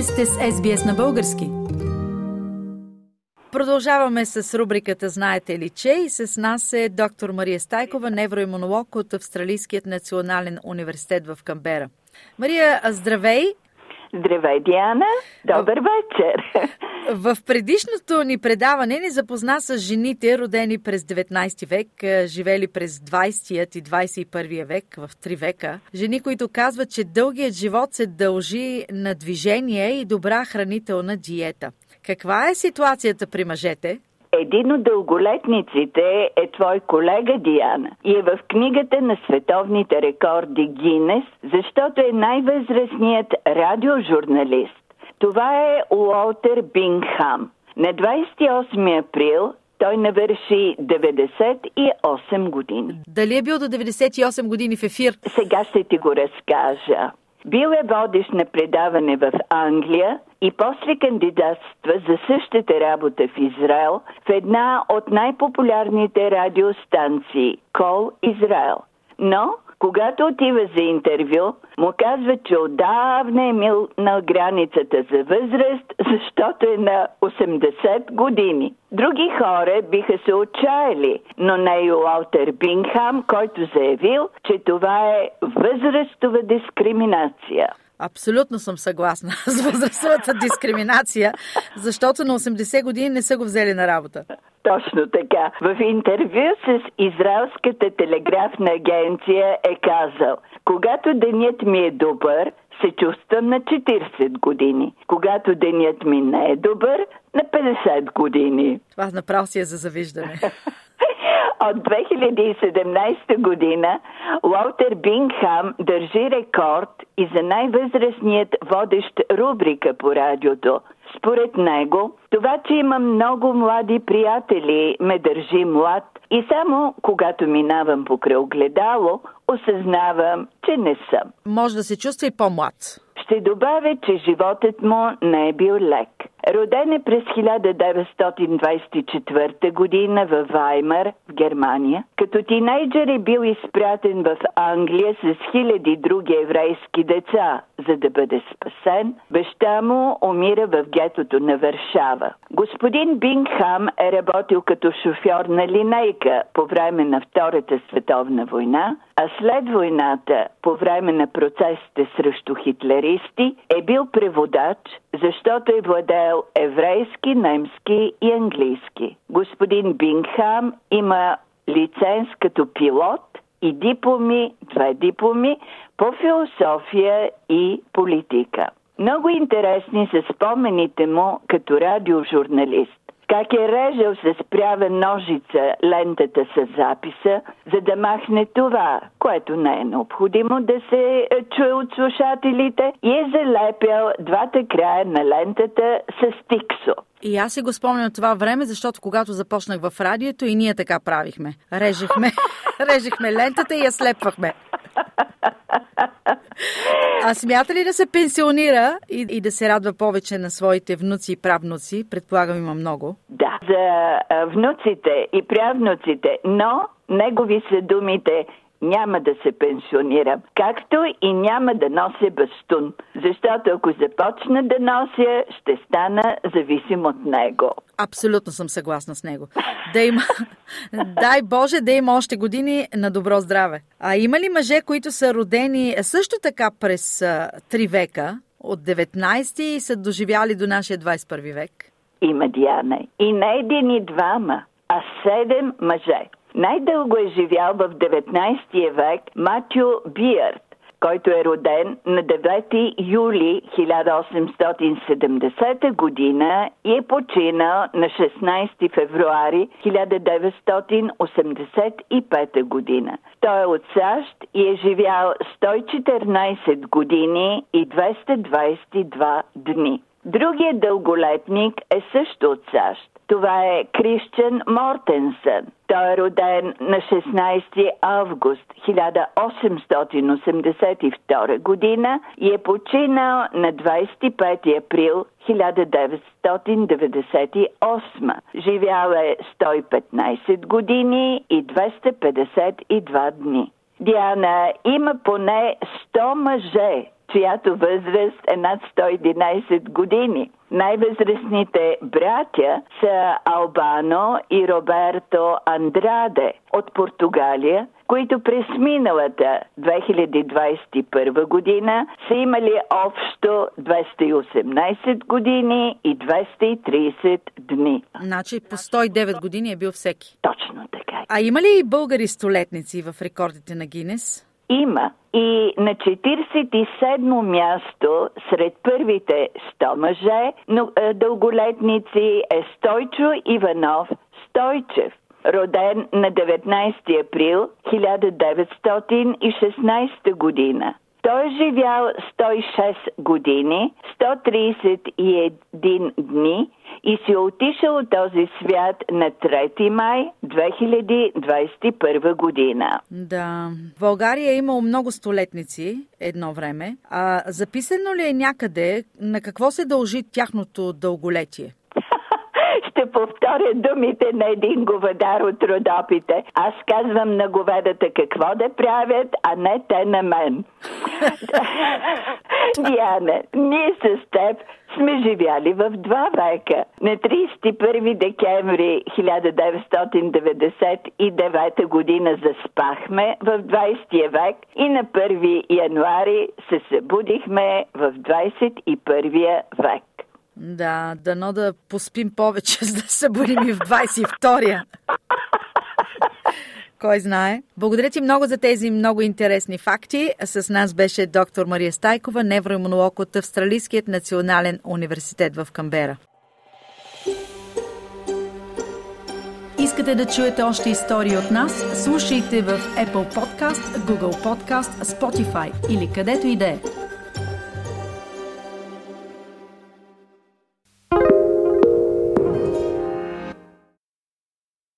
Вие сте с SBS на български. Продължаваме с рубриката Знаете ли че? И с нас е доктор Мария Стайкова, невроимунолог от Австралийският национален университет в Камбера. Мария, здравей! Здравей, Диана! Добър вечер! В предишното ни предаване ни запозна с жените, родени през 19 век, живели през 20 и 21 век, в три века. Жени, които казват, че дългият живот се дължи на движение и добра хранителна диета. Каква е ситуацията при мъжете? Един от дълголетниците е твой колега Диана и е в книгата на световните рекорди Гинес, защото е най-възрастният радиожурналист. Това е Уолтер Бингхам. На 28 април той навърши 98 години. Дали е бил до 98 години в ефир? Сега ще ти го разкажа. Бил е водещ на предаване в Англия и после кандидатства за същата работа в Израел в една от най-популярните радиостанции – Кол Израел. Но когато отива за интервю, му казва, че отдавна е мил на границата за възраст, защото е на 80 години. Други хора биха се отчаяли, но не и Уолтер Бингхам, който заявил, че това е възрастова дискриминация. Абсолютно съм съгласна с възрастовата дискриминация, защото на 80 години не са го взели на работа. Точно така. В интервю с Израелската телеграфна агенция е казал, когато денят ми е добър, се чувствам на 40 години. Когато денят ми не е добър, на 50 години. Това направо си е за завиждане. От 2017 година Уолтер Бингхам държи рекорд и за най-възрастният водещ рубрика по радиото. Според него, това, че има много млади приятели, ме държи млад и само когато минавам покрай огледало, осъзнавам, че не съм. Може да се чувства и по-млад. Ще добавя, че животът му не е бил лек. Роден е през 1924 година в Ваймар, в Германия. Като тинейджър е бил изпратен в Англия с хиляди други еврейски деца, за да бъде спасен. Баща му умира в гетото на Варшава. Господин Бингхам е работил като шофьор на линейка по време на Втората световна война, а след войната, по време на процесите срещу хитлеристи, е бил преводач, защото е владеел еврейски, немски и английски. Господин Бингхам има лиценз като пилот и дипломи, две дипломи по философия и политика. Много интересни са спомените му като радиожурналист как е режал с прява ножица лентата с записа, за да махне това, което не е необходимо да се чуе от слушателите и е залепял двата края на лентата с тиксо. И аз си го спомням това време, защото когато започнах в радиото и ние така правихме. Режехме, режехме лентата и я слепвахме. А смята ли да се пенсионира и, и да се радва повече на своите внуци и правнуци? Предполагам има много. Да, за внуците и правнуците, но негови са думите няма да се пенсионирам, както и няма да нося бастун, защото ако започна да нося, ще стана зависим от него. Абсолютно съм съгласна с него. Да има, дай Боже, да има още години на добро здраве. А има ли мъже, които са родени също така през три века, от 19 и са доживяли до нашия 21 век? Има, Диана. И не един и двама, а седем мъже. Най-дълго е живял в 19 век Матю Биърд, който е роден на 9 юли 1870 година и е починал на 16 февруари 1985 година. Той е от САЩ и е живял 114 години и 222 дни. Другият дълголетник е също от САЩ. Това е Кристиан Мортенсън. Той е роден на 16 август 1882 година и е починал на 25 април 1998. Живял е 115 години и 252 дни. Диана има поне 100 мъже, чиято възраст е над 111 години. Най-възрастните братя са Албано и Роберто Андраде от Португалия, които през миналата 2021 година са имали общо 218 години и 230 дни. Значи по 109 години е бил всеки. Точно така. А има ли и българи столетници в рекордите на Гинес? Има. И на 47-мо място сред първите 100 мъже, но е, дълголетници е Стойчо Иванов Стойчев роден на 19 април 1916 година. Той е живял 106 години, 131 дни и си отишъл от този свят на 3 май 2021 година. Да. В България е имало много столетници едно време. А записано ли е някъде на какво се дължи тяхното дълголетие? ще повторя думите на един говедар от Родопите. Аз казвам на говедата какво да правят, а не те на мен. Диана, ние с теб сме живяли в два века. На 31 декември 1999 година заспахме в 20 век и на 1 януари се събудихме в 21 век. Да, дано да поспим повече, за да се будим и в 22-я. Кой знае. Благодаря ти много за тези много интересни факти. С нас беше доктор Мария Стайкова, невроимунолог от Австралийският национален университет в Камбера. Искате да чуете още истории от нас? Слушайте в Apple Podcast, Google Podcast, Spotify или където и да е.